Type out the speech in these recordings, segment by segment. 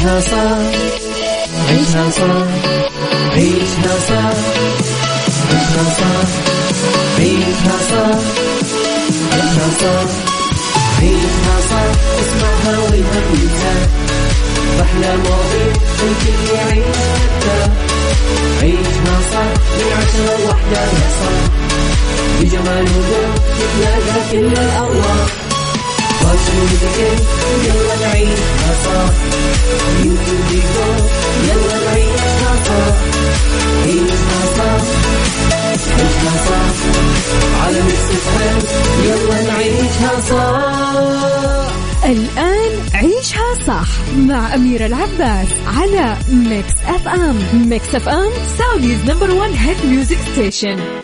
عيشها صح عيشها صح عيشها صح عيشها صح عيشها صح عيشها صح عيشها صح. اسمعها والهم ينزاح أحلى مواضيع الكل يعيش مرتاح عيشها صح من عشرة لوحدة يا صاح بجمال وذوق تتلاقى كل الأرواح يلا نعيشها صح يلا نعيشها صح عيشها صح عيشها صح على يلا نعيشها صح الآن عيشها صح مع أميرة العباس على Mix FM Mix FM Saudi's number one hit music station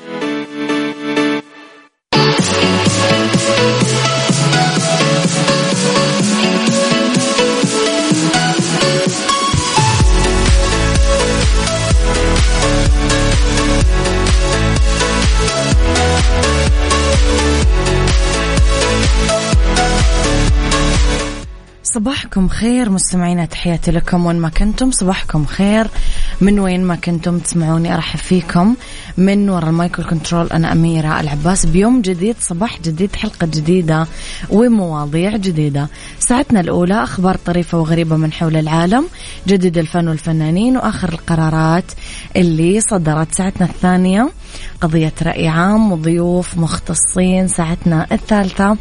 صباحكم خير مستمعينا تحياتي لكم وين ما كنتم. صباحكم خير. من وين ما كنتم تسمعوني أرحب فيكم. من وراء ال mic وال control أنا أميرة العباس. بيوم جديد صباح جديد حلقة جديدة ومواضيع جديدة. ساعتنا الأولى أخبار طريفة وغريبة من حول العالم جديد الفن والفنانين وآخر القرارات اللي صدرت ساعتنا الثانية. قضية رأي عام وضيوف مختصين ساعتنا الثالثة.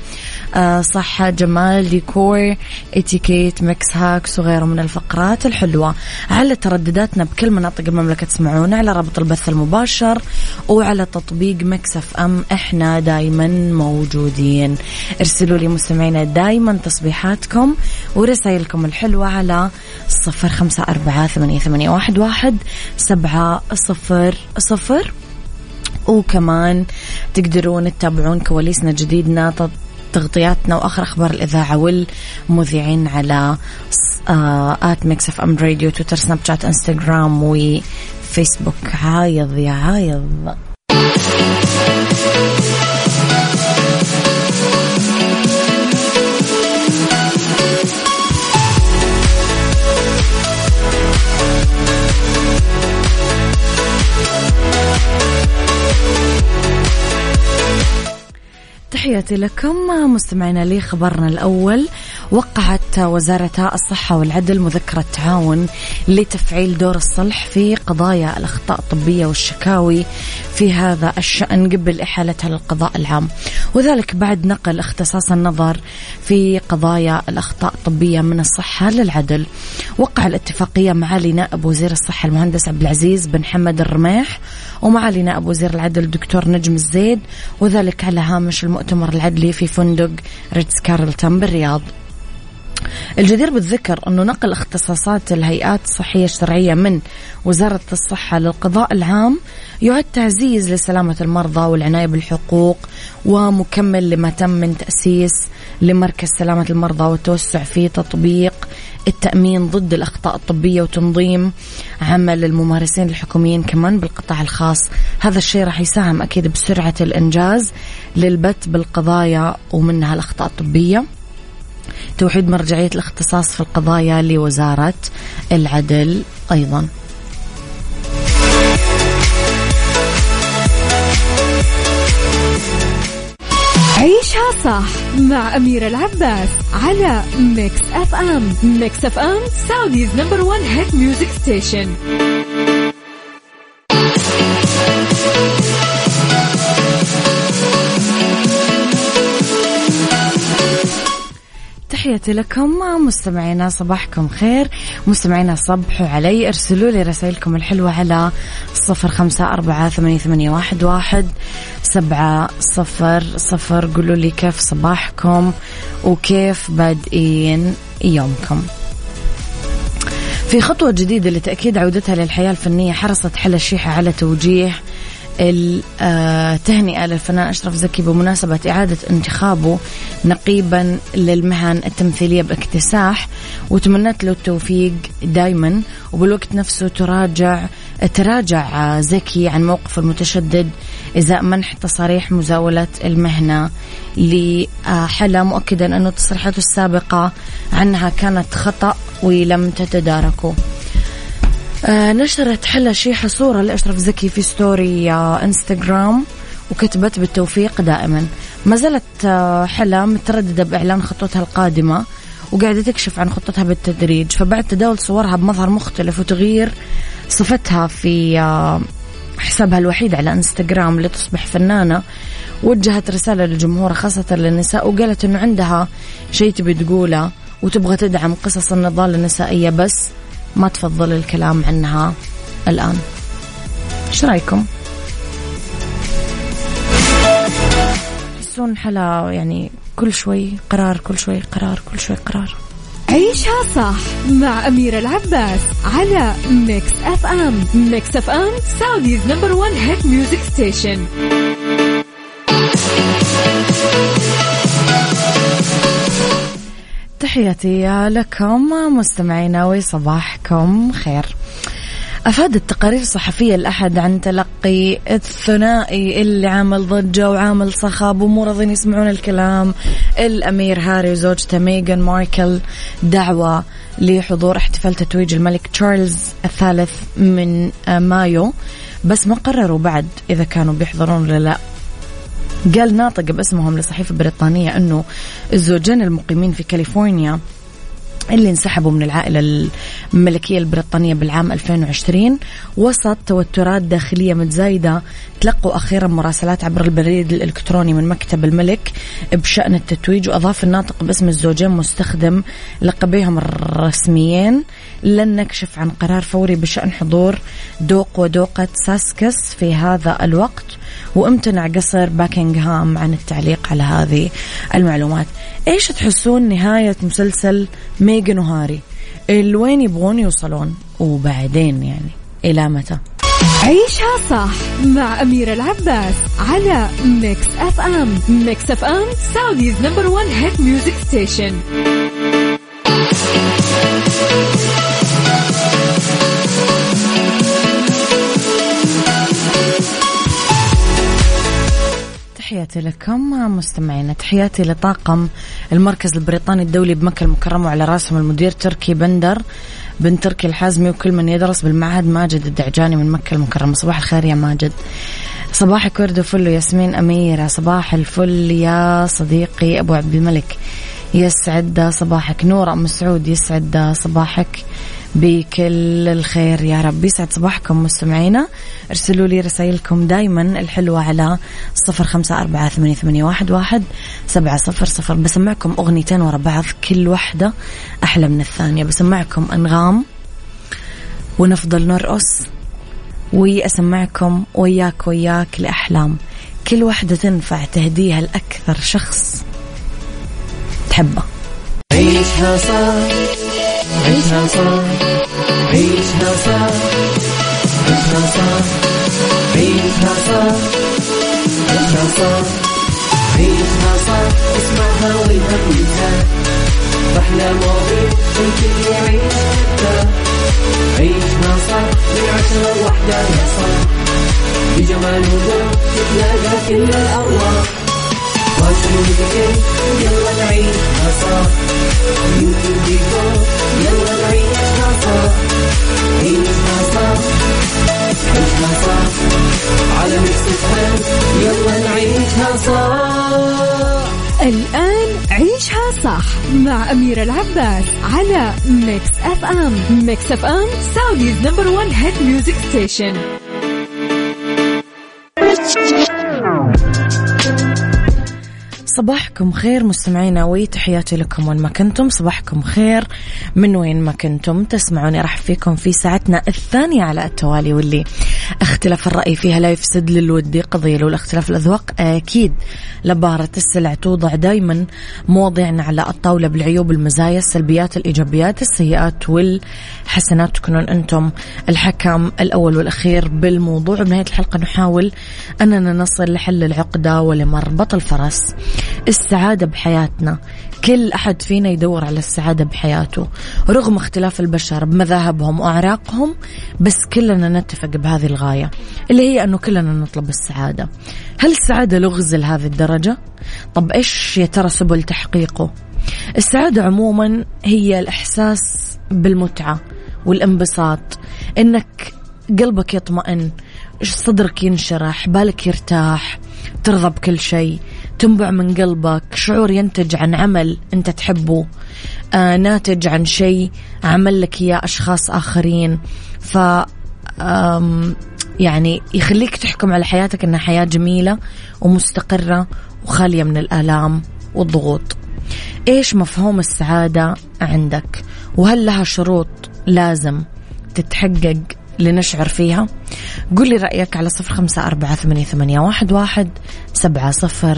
آه، صحه جمال ديكور إتيكيت mix hacks وغيره من الفقرات الحلوة. على تردداتنا بكل مناطق المملكة تسمعونا على رابط البث المباشر وعلى تطبيق Mix FM. إحنا دايما موجودين. ارسلوا لي مستمعينا دايما تصبيحاتكم ورسائلكم الحلوة على صفر خمسة أربعة ثمانية, ثمانية واحد, واحد سبعة صفر صفر. وكمان تقدرون تتابعون كواليسنا جديدنا تغطياتنا وآخر أخبار الإذاعة والمذيعين على at Mix FM Radio تويتر سناب شات انستغرام فيسبوك عايض يا عايض تحياتي لكم مستمعينا لي خبرنا الأول. وقعت وزارة الصحة والعدل مذكرة تعاون لتفعيل دور الصلح في قضايا الأخطاء الطبية والشكاوي في هذا الشأن قبل إحالتها للقضاء العام. وذلك بعد نقل اختصاص النظر في قضايا الأخطاء الطبية من الصحة للعدل. وقع الاتفاقية مع نائب وزير الصحة المهندس عبد العزيز بن حمد الرميح ومعالي نائب وزير العدل الدكتور نجم الزيد وذلك على هامش المؤتمر العدلي في فندق ريتز كارلتون بالرياض. الجدير بالذكر أنه نقل اختصاصات الهيئات الصحية الشرعية من وزارة الصحة للقضاء العام يعد تعزيز لسلامة المرضى والعناية بالحقوق ومكمل لما تم من تأسيس لمركز سلامة المرضى والتوسع في تطبيق التأمين ضد الأخطاء الطبية وتنظيم عمل الممارسين الحكوميين كمان بالقطاع الخاص. هذا الشيء راح يساهم أكيد بسرعة الإنجاز للبت بالقضايا ومنها الأخطاء الطبية. توحيد مرجعية الاختصاص في القضايا لوزارة العدل أيضا. عيشها صح مع أميرة العباس على Mix FM Mix FM Saudi's number one hit music station تحياتي لكم مستمعينا صباحكم خير مستمعينا صبحوا علي ارسلوا لي رسائلكم الحلوة على صفر خمسة أربعة ثمانية, ثمانية واحد, واحد سبعة صفر صفر قولوا لي كيف صباحكم وكيف بادئين يومكم. في خطوة جديدة لتأكيد عودتها للحياة الفنية حرصت حلا الشيحة على توجيه التهنئة للفنان أشرف زكي بمناسبة إعادة انتخابه نقيبا للمهن التمثيلية باكتساح وتمنت له التوفيق دايما وبالوقت نفسه تراجع تراجع زكي عن موقفه المتشدد إزاء منح تصاريح مزاولة المهنة لحلا مؤكدا أن تصريحاته السابقة عنها كانت خطأ ولم تتداركه. نشرت حلا شيحة صورة لأشرف زكي في ستوري آه انستغرام وكتبت بالتوفيق دائما. ما زالت آه حلا مترددة بإعلان خطوتها القادمة وقاعدة تكشف عن خطتها بالتدريج. فبعد تداول صورها بمظهر مختلف وتغيير صفتها في آه حسابها الوحيد على انستغرام لتصبح فنانة وجهت رسالة للجمهور خاصة للنساء وقالت إنه عندها شيء تبي تقوله وتبغى تدعم قصص النضال النسائية بس. ما تفضل الكلام عنها الآن. إيش رأيكم؟ تحسون حلا يعني كل شوي قرار كل شوي قرار كل شوي قرار. عيشها صح مع أميرة العباس على Mix FM Mix FM Saudi's number one hit music station تحياتي لكم مستمعينا وصباحكم خير. أفادت تقارير صحفية الأحد عن تلقي الثنائي اللي عامل ضجة وعامل صخب ومو راضين يسمعون الكلام. الأمير هاري وزوجته ميغان ماركل دعوة لحضور احتفال تتويج الملك تشارلز الثالث من مايو. بس ما قرروا بعد إذا كانوا بيحضرون ولا لا. قال ناطق باسمهم لصحيفة بريطانية أنه الزوجين المقيمين في كاليفورنيا اللي انسحبوا من العائلة الملكية البريطانية بالعام 2020 وسط توترات داخلية متزايدة. تلقوا أخيرا مراسلات عبر البريد الإلكتروني من مكتب الملك بشأن التتويج وأضاف الناطق باسم الزوجين مستخدم لقبيهم الرسميين لن نكشف عن قرار فوري بشأن حضور دوق ودوقة ساسكس في هذا الوقت. وامتنع قصر باكنغهام عن التعليق على هذه المعلومات. إيش تحسون نهاية مسلسل ميغن وهاري؟ لوين يبغون يوصلون وبعدين يعني إلى متى؟ عيشها صح مع أميرة العباس على Mix FM Mix FM Saudi's number one hit music station تحياتي لكم مستمعينا تحياتي لطاقم المركز البريطاني الدولي بمكة المكرمة وعلى راسهم المدير تركي بندر بن تركي الحازمي وكل من يدرس بالمعهد ماجد الدعجاني من مكة المكرمة. صباح الخير يا ماجد. صباحك ورد وفل ياسمين أميرة. صباح الفل يا صديقي أبو عبد الملك. يسعد صباحك. نور أم سعود يسعد صباحك. بكل الخير يا رب يسعد صباحكم مستمعينا. ارسلوا لي رسائلكم دايما الحلوة على صفر خمسة أربعة ثمانية, واحد, واحد سبعة صفر صفر. بسمعكم أغنيتين ورا بعض كل واحدة أحلى من الثانية. بسمعكم أنغام ونفضل نرقص وأسمعكم وياك وياك لأحلام. كل واحدة تنفع تهديها لأكثر شخص تحبه. عيشها صح. عيشها صح عيشها صح عيشها صح عيشها صح عيشها صح عيشها صح اسمعها والهم ينزاح أحلى مواضيع الكل يعيش عيشها صح من عشرة لوحدة يا صاح بجمال وذوق تتلاقى كل الأرواح يلا نعيشها صح يلا نعيشها صح الآن عيشها صح مع أميرة العباس على Mix FM Mix FM Saudi's number one hit music station صباحكم خير مستمعينا وتحياتي لكم وين ما كنتم. صباحكم خير من وين ما كنتم. تسمعوني أرحب فيكم في ساعتنا الثانية على التوالي واللي اختلاف الرأي فيها لا يفسد للودي قضية لو الاختلاف الأذواق. أكيد لبارة السلع توضع دايما مواضيعنا على الطاولة بالعيوب المزايا السلبيات الإيجابيات السيئات والحسنات. تكونون أنتم الحكم الأول والأخير بالموضوع. بنهاية الحلقة نحاول أننا نصل لحل العقدة ولمربط الفرس. السعادة بحياتنا كل أحد فينا يدور على السعادة بحياته رغم اختلاف البشر بمذاهبهم وأعراقهم بس كلنا نتفق بهذه الغاية اللي هي أنه كلنا نطلب السعادة هل السعادة لغز لهذه الدرجة؟ طب إيش يا ترى سبل تحقيقه؟ السعادة عموما هي الإحساس بالمتعة والانبساط إنك قلبك يطمئن صدرك ينشرح بالك يرتاح ترضى بكل شيء تنبع من قلبك. شعور ينتج عن عمل انت تحبه آه ناتج عن شيء عمل لك إياه أشخاص آخرين. ف يعني يخليك تحكم على حياتك إنها حياة جميلة ومستقرة وخالية من الآلام والضغوط. إيش مفهوم السعادة عندك؟ وهل لها شروط لازم تتحقق لنشعر فيها؟ قل لي رأيك على صفر خمسة أربعة ثمانية واحد, واحد سبعة صفر.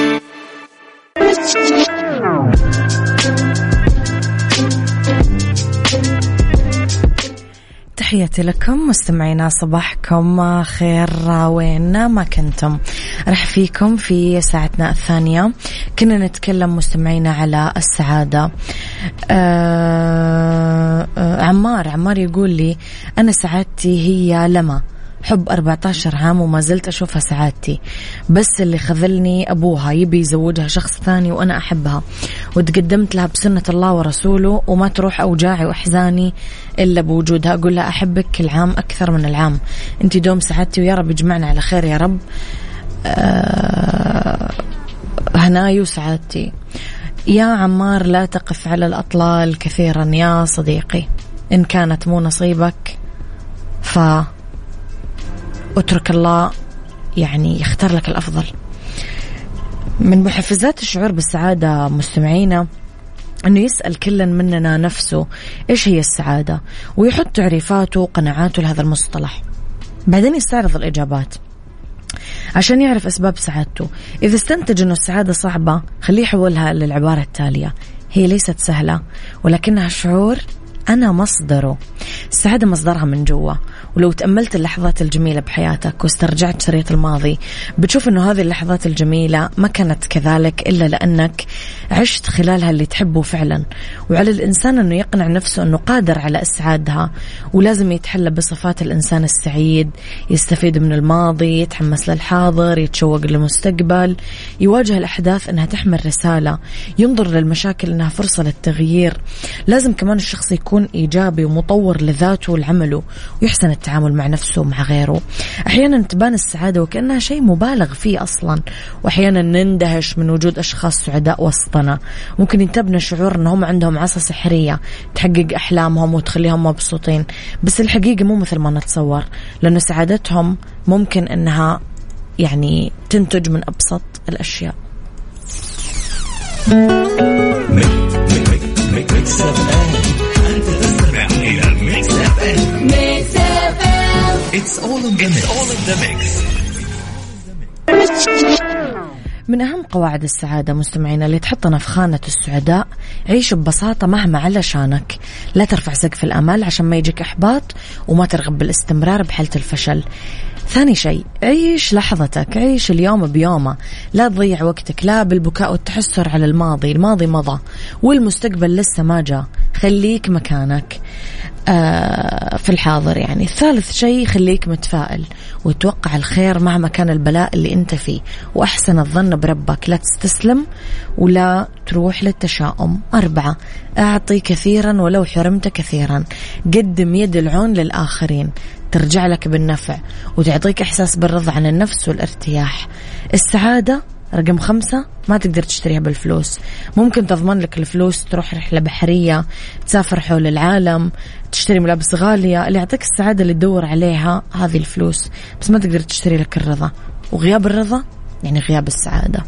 تحياتي لكم مستمعينا صباحكم خير وين ما كنتم. رح فيكم في ساعتنا الثانية كنا نتكلم مستمعينا على السعادة. آه آه عمار عمار يقول لي أنا سعادتي هي لما؟ حب 14 عام وما زلت أشوفها سعادتي. بس اللي خذلني أبوها يبي يزوجها شخص ثاني وأنا أحبها. وتقدمت لها بسنة الله ورسوله وما تروح أوجاعي وأحزاني إلا بوجودها. أقول لها أحبك كل عام أكثر من العام. أنت دوم سعادتي ويا رب يجمعنا على خير يا رب. آه هناي وسعادتي يا عمار لا تقف على الأطلال كثيرا يا صديقي. إن كانت مو نصيبك ف اترك الله يعني يختار لك الأفضل. من محفزات الشعور بالسعادة مستمعينا إنه يسأل كل مننا نفسه إيش هي السعادة؟ ويحط تعريفاته وقناعاته لهذا المصطلح. بعدين يستعرض الإجابات. عشان يعرف أسباب سعادته. إذا استنتج إنه السعادة صعبة خليه يحولها للعبارة التالية. هي ليست سهلة ولكنها شعور أنا مصدره. السعادة مصدرها من جوا. ولو تأملت اللحظات الجميلة بحياتك واسترجعت شريط الماضي بتشوف أنه هذه اللحظات الجميلة ما كانت كذلك إلا لأنك عشت خلالها اللي تحبه فعلا. وعلى الإنسان أنه يقنع نفسه أنه قادر على إسعادها ولازم يتحلى بصفات الإنسان السعيد يستفيد من الماضي يتحمس للحاضر يتشوق للمستقبل يواجه الأحداث أنها تحمل رسالة ينظر للمشاكل أنها فرصة للتغيير. لازم كمان الشخص يكون إيجابي ومطور لذاته ولعمله ويحسن التعامل مع نفسه ومع غيره أحيانا تبان السعادة وكأنها شيء مبالغ فيه أصلا وأحيانا نندهش من وجود أشخاص سعداء وسطنا ممكن ينتابنا شعور أنهم عندهم عصا سحرية تحقق أحلامهم وتخليهم مبسوطين بس الحقيقة مو مثل ما نتصور لأن سعادتهم ممكن أنها يعني تنتج من أبسط الأشياء Mix FM it's all in the mix من أهم قواعد السعادة مستمعينا اللي تحطنا في خانة السعداء عيش ببساطة مهما علشانك. لا ترفع سقف الأمل عشان ما يجيك إحباط وما ترغب بالاستمرار بحالة الفشل. ثاني شيء عيش لحظتك عيش اليوم بيومه. لا تضيع وقتك لا بالبكاء والتحسر على الماضي. الماضي مضى والمستقبل لسه ما جاء. خليك مكانك. في الحاضر يعني. ثالث شيء خليك متفائل وتوقع الخير مهما كان البلاء اللي انت فيه. وأحسن الظن بربك لا تستسلم ولا تروح للتشاؤم. أربعة أعطي كثيرا ولو حرمت كثيرا. قدم يد العون للآخرين ترجع لك بالنفع وتعطيك إحساس بالرضا عن النفس والارتياح. السعادة رقم خمسة ما تقدر تشتريها بالفلوس. ممكن تضمن لك الفلوس تروح رحلة بحرية تسافر حول العالم تشتري ملابس غالية. اللي يعطيك السعادة اللي تدور عليها هذه الفلوس. بس ما تقدر تشتري لك الرضا. وغياب الرضا يعني غياب السعادة.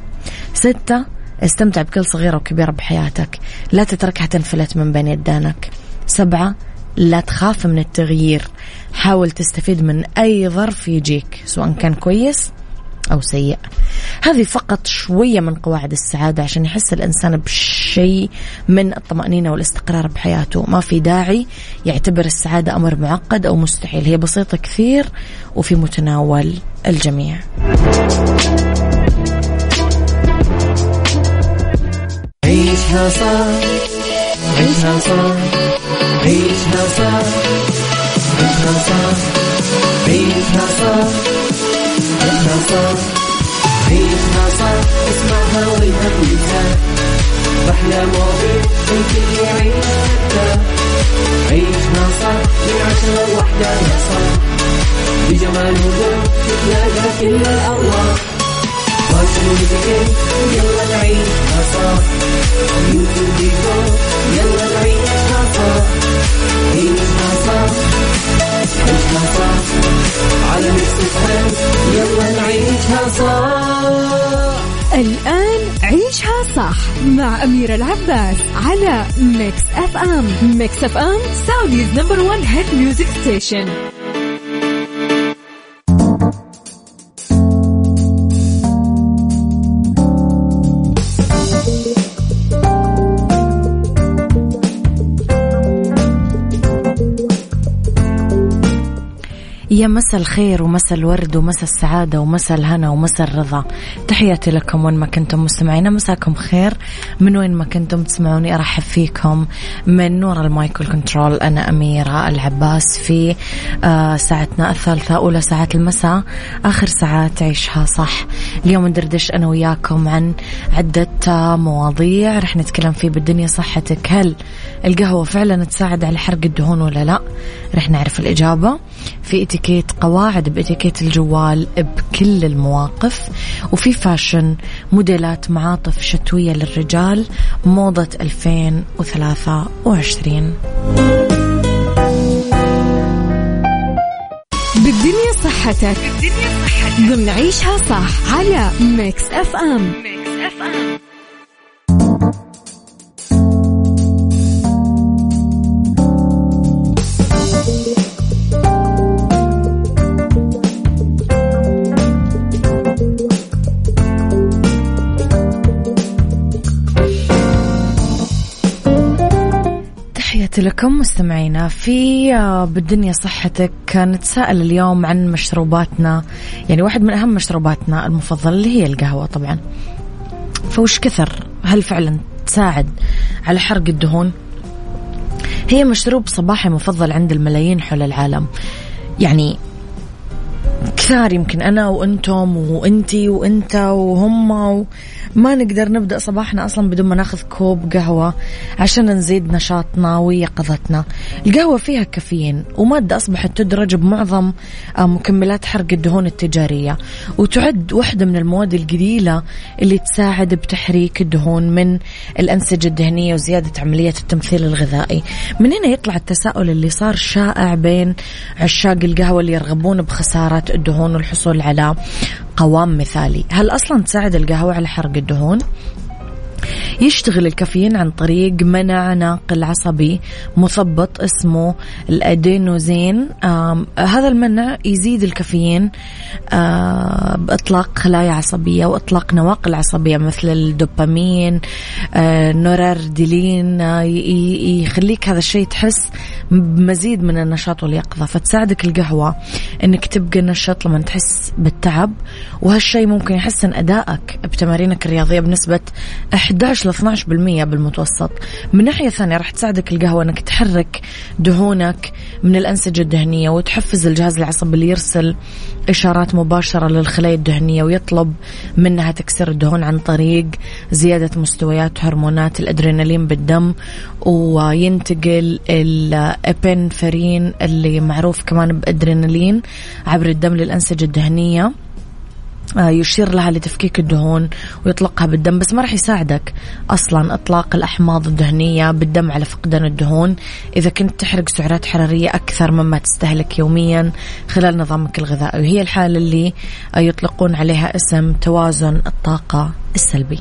ستة استمتع بكل صغيرة وكبيرة بحياتك. لا تتركها تنفلت من بين يدانك سبعة لا تخاف من التغيير. حاول تستفيد من أي ظرف يجيك سواء كان كويس أو سيء. هذه فقط شوية من قواعد السعادة عشان يحس الإنسان بشيء من الطمأنينة والاستقرار بحياته. ما في داعي يعتبر السعادة أمر معقد أو مستحيل. هي بسيطة كثير وفي متناول الجميع. عيشها صح عيشها صح عيشها صح عيشها صح عيشها صح. عيشها صح عيشها صح اسمعها والهم ينزاح أحلى مواضيع الكل يعيش عيشها صح من عشرة لوحدة يا صاح بجمال وذوق تتلاقى كل الأرواح فاشل واتيكيت يلا نعيشها صح مع أميرة العباس على Mix FM Mix FM Saudi's number one hit music station يا مسا الخير ومسا الورد ومسا السعادة ومسا الهنا ومسا الرضا. تحياتي لكم وين ما كنتم مستمعين. مساكم خير. من وين ما كنتم تسمعوني أرحب فيكم. من نور المايك والكنترول أنا أميرة العباس في آه ساعتنا الثالثة أولى ساعات المساء. آخر ساعات عيشها صح. اليوم ندردش أنا وياكم عن عدة مواضيع رح نتكلم فيه بالدنيا صحتك. هل القهوة فعلا تساعد على حرق الدهون ولا لا؟ رح نعرف الإجابة. في اتيكيت قواعد باتيكيت الجوال بكل المواقف. وفي fashion موديلات معاطف شتوية للرجال موضة 2023 بالدنيا صحتك. بالدنيا صحتك. ضمن عيشها صح على Mix FM Mix FM لكم مستمعينا في آه، بالدنيا صحتك نتساءل اليوم عن مشروباتنا. يعني واحد من أهم مشروباتنا المفضلة اللي هي القهوة طبعا. فوش كثر؟ هل فعلا تساعد على حرق الدهون؟ هي مشروب صباحي مفضل عند الملايين حول العالم. يعني كثار يمكن أنا وأنتم وأنتي وأنت وهم. ما نقدر نبدأ صباحنا أصلا بدون ما ناخذ كوب قهوة عشان نزيد نشاطنا ويقظتنا. القهوة فيها كافيين ومادة أصبحت تدرج بمعظم آه، مكملات حرق الدهون التجارية. وتعد واحدة من المواد القليلة اللي تساعد بتحريك الدهون من الأنسجة الدهنية وزيادة عملية التمثيل الغذائي. من هنا يطلع التساؤل اللي صار شائع بين عشاق القهوة اللي يرغبون بخسارة الدهون. والحصول على قوام مثالي هل أصلا تساعد القهوة على حرق الدهون؟ يشتغل الكافيين عن طريق منع ناقل عصبي مثبط اسمه الأدينوزين. هذا المنع يزيد الكافيين بإطلاق خلايا عصبية وإطلاق نواقل عصبية مثل الدوبامين نورارديلين يخليك هذا الشيء تحس بمزيد من النشاط واليقظة. فتساعدك القهوة إنك تبقى نشط لما تحس بالتعب وهالشيء ممكن يحسن أدائك بتمارينك الرياضية بنسبة 11 ل 12% بالمتوسط. من ناحية ثانية راح تساعدك القهوة أنك تحرك دهونك من الأنسجة الدهنية وتحفز الجهاز العصبي اللي يرسل إشارات مباشرة للخلايا الدهنية ويطلب منها تكسير الدهون عن طريق زيادة مستويات هرمونات الأدرينالين بالدم وينتقل الإبنفرين اللي معروف كمان بأدرينالين عبر الدم للأنسجة الدهنية. يشير لها لتفكيك الدهون ويطلقها بالدم بس ما راح يساعدك أصلا إطلاق الأحماض الدهنية بالدم على فقدان الدهون. إذا كنت تحرق سعرات حرارية أكثر مما تستهلك يوميا خلال نظامك الغذائي. وهي الحالة اللي يطلقون عليها اسم توازن الطاقة السلبي.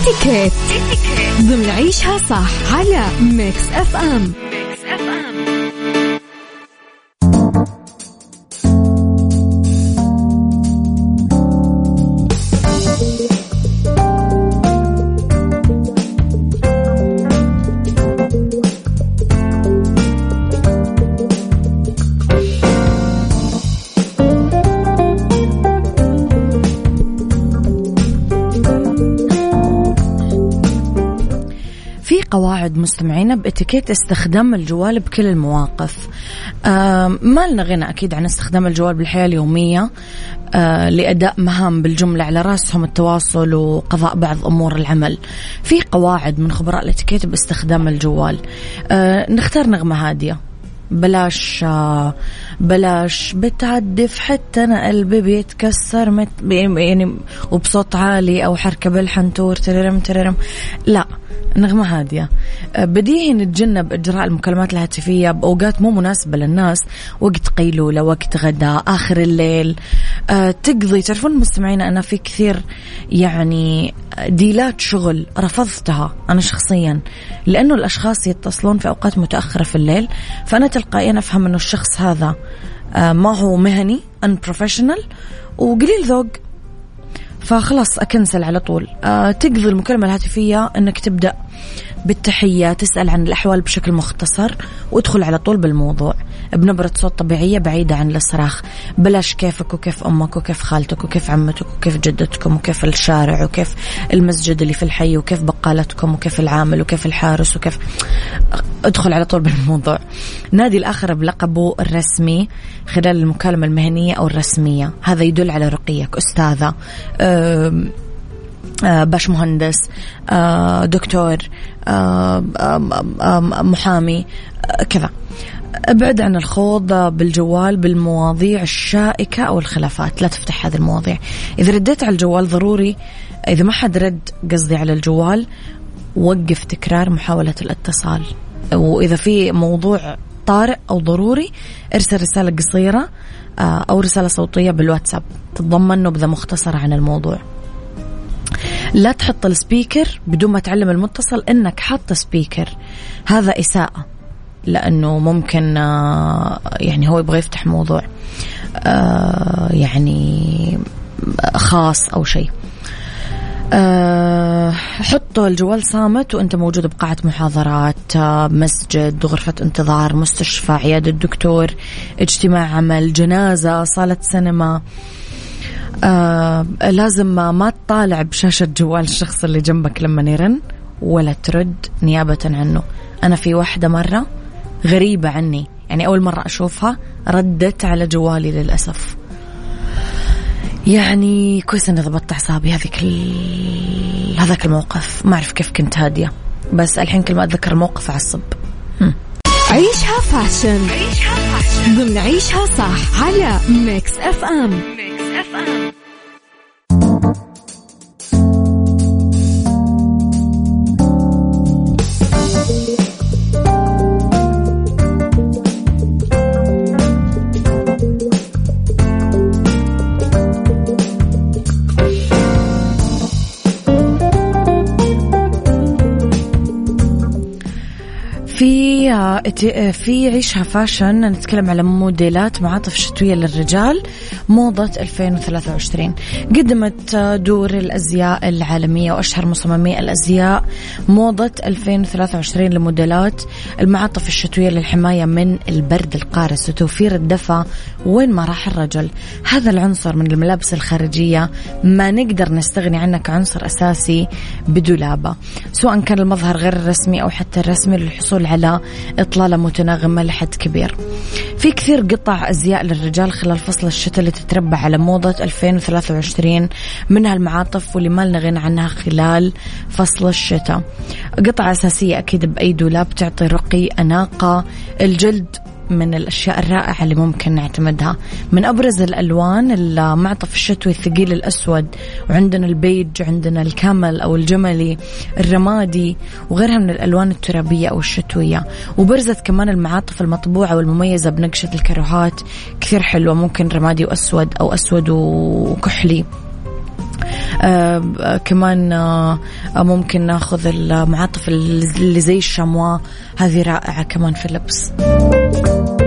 اتيكيت ضمن عيشها صح على ميكس اف ام قواعد مستمعينا بإتيكيت استخدام الجوال بكل المواقف. آه ما لنا غنى أكيد عن استخدام الجوال بالحياة اليومية آه لأداء مهام بالجملة على رأسهم التواصل وقضاء بعض أمور العمل. في قواعد من خبراء الإتيكيت باستخدام الجوال. آه نختار نغمة هادية. بلاش بلاش بتعدف حتى أنا قلبي بيتكسر مت يعني وبصوت عالي أو حركة بالحنتور تررم تررم. لا. نغمة هادية. بديهي نتجنب إجراء المكالمات الهاتفية بأوقات مو مناسبة للناس. وقت قيلولة وقت غداء آخر الليل. أه تقضي تعرفون مستمعين أنا في كثير يعني ديلات شغل رفضتها أنا شخصيا لأنه الأشخاص يتصلون في أوقات متأخرة في الليل. فأنا تلقائيا أفهم أنه الشخص هذا أه ما هو مهني unprofessional. وقليل ذوق فخلاص أكنسل على طول. أه تقضي المكالمة الهاتفية أنك تبدأ. بالتحية. تسأل عن الأحوال بشكل مختصر وادخل على طول بالموضوع. بنبرة صوت طبيعية بعيدة عن الصراخ. بلاش كيفك وكيف أمك وكيف خالتك وكيف عمتك وكيف جدتكم وكيف الشارع وكيف المسجد اللي في الحي وكيف بقالتكم وكيف العامل وكيف الحارس وكيف. ادخل على طول بالموضوع. نادي الآخر بلقبه الرسمي خلال المكالمة المهنية أو الرسمية. هذا يدل على رقيك. أستاذة باش مهندس دكتور محامي كذا. ابعد عن الخوض بالجوال بالمواضيع الشائكة أو الخلافات. لا تفتح هذه المواضيع. إذا رديت على الجوال ضروري. إذا ما حد رد قصدي على الجوال وقف تكرار محاولة الاتصال. وإذا في موضوع طارئ أو ضروري ارسل رسالة قصيرة أو رسالة صوتية بالواتساب. تتضمن نبذة مختصرة عن الموضوع. لا تحط السبيكر بدون ما تعلم المتصل إنك حاط سبيكر. هذا إساءة لأنه ممكن يعني هو يبغى يفتح موضوع يعني خاص أو شيء. أه حطوا الجوال صامت وأنت موجود بقاعة محاضرات مسجد غرفة انتظار مستشفى عيادة دكتور اجتماع عمل جنازة صالة سينما. آه لازم ما, تطالع بشاشة جوال الشخص اللي جنبك لما يرن ولا ترد نيابة عنه. أنا في واحدة مرة غريبة عني. يعني أول مرة أشوفها ردت على جوالي للأسف. يعني كويس إني ضبطت اعصابي هذيك ال... هذاك الموقف. ما أعرف كيف كنت هادية. بس الحين كل ما أتذكر الموقف أعصب. عيشها fashion. عيشها fashion. ضمن عيشها صح على Mix FM. Mix F في في عيشها فاشن. نتكلم على موديلات معاطف شتوية للرجال موضة 2023 قدمت دور الأزياء العالمية وأشهر مصممي الأزياء موضة 2023 لموديلات المعاطف الشتوية للحماية من البرد القارس وتوفير الدفى وين ما راح الرجل. هذا العنصر من الملابس الخارجية ما نقدر نستغني عنه كعنصر أساسي بدولابة. سواء كان المظهر غير الرسمي أو حتى الرسمي للحصول على إطلالة متناغمة لحد كبير. في كثير قطع أزياء للرجال خلال فصل الشتاء اللي تتربع على موضة 2023 منها المعاطف واللي ما لنا غنى عنها خلال فصل الشتاء. قطعة أساسية أكيد بأي دولاب تعطي رقي أناقة الجلد من الأشياء الرائعة اللي ممكن نعتمدها. من أبرز الألوان المعطف الشتوي الثقيل الأسود وعندنا البيج عندنا الكامل أو الجملي الرمادي وغيرها من الألوان الترابية أو الشتوية. وبرزت كمان المعاطف المطبوعة والمميزة بنقشة الكروهات. كثير حلوة ممكن رمادي وأسود أو أسود وكحلي. آه كمان آه ممكن ناخذ المعاطف اللي زي الشموا هذه رائعة كمان في اللبس. thank you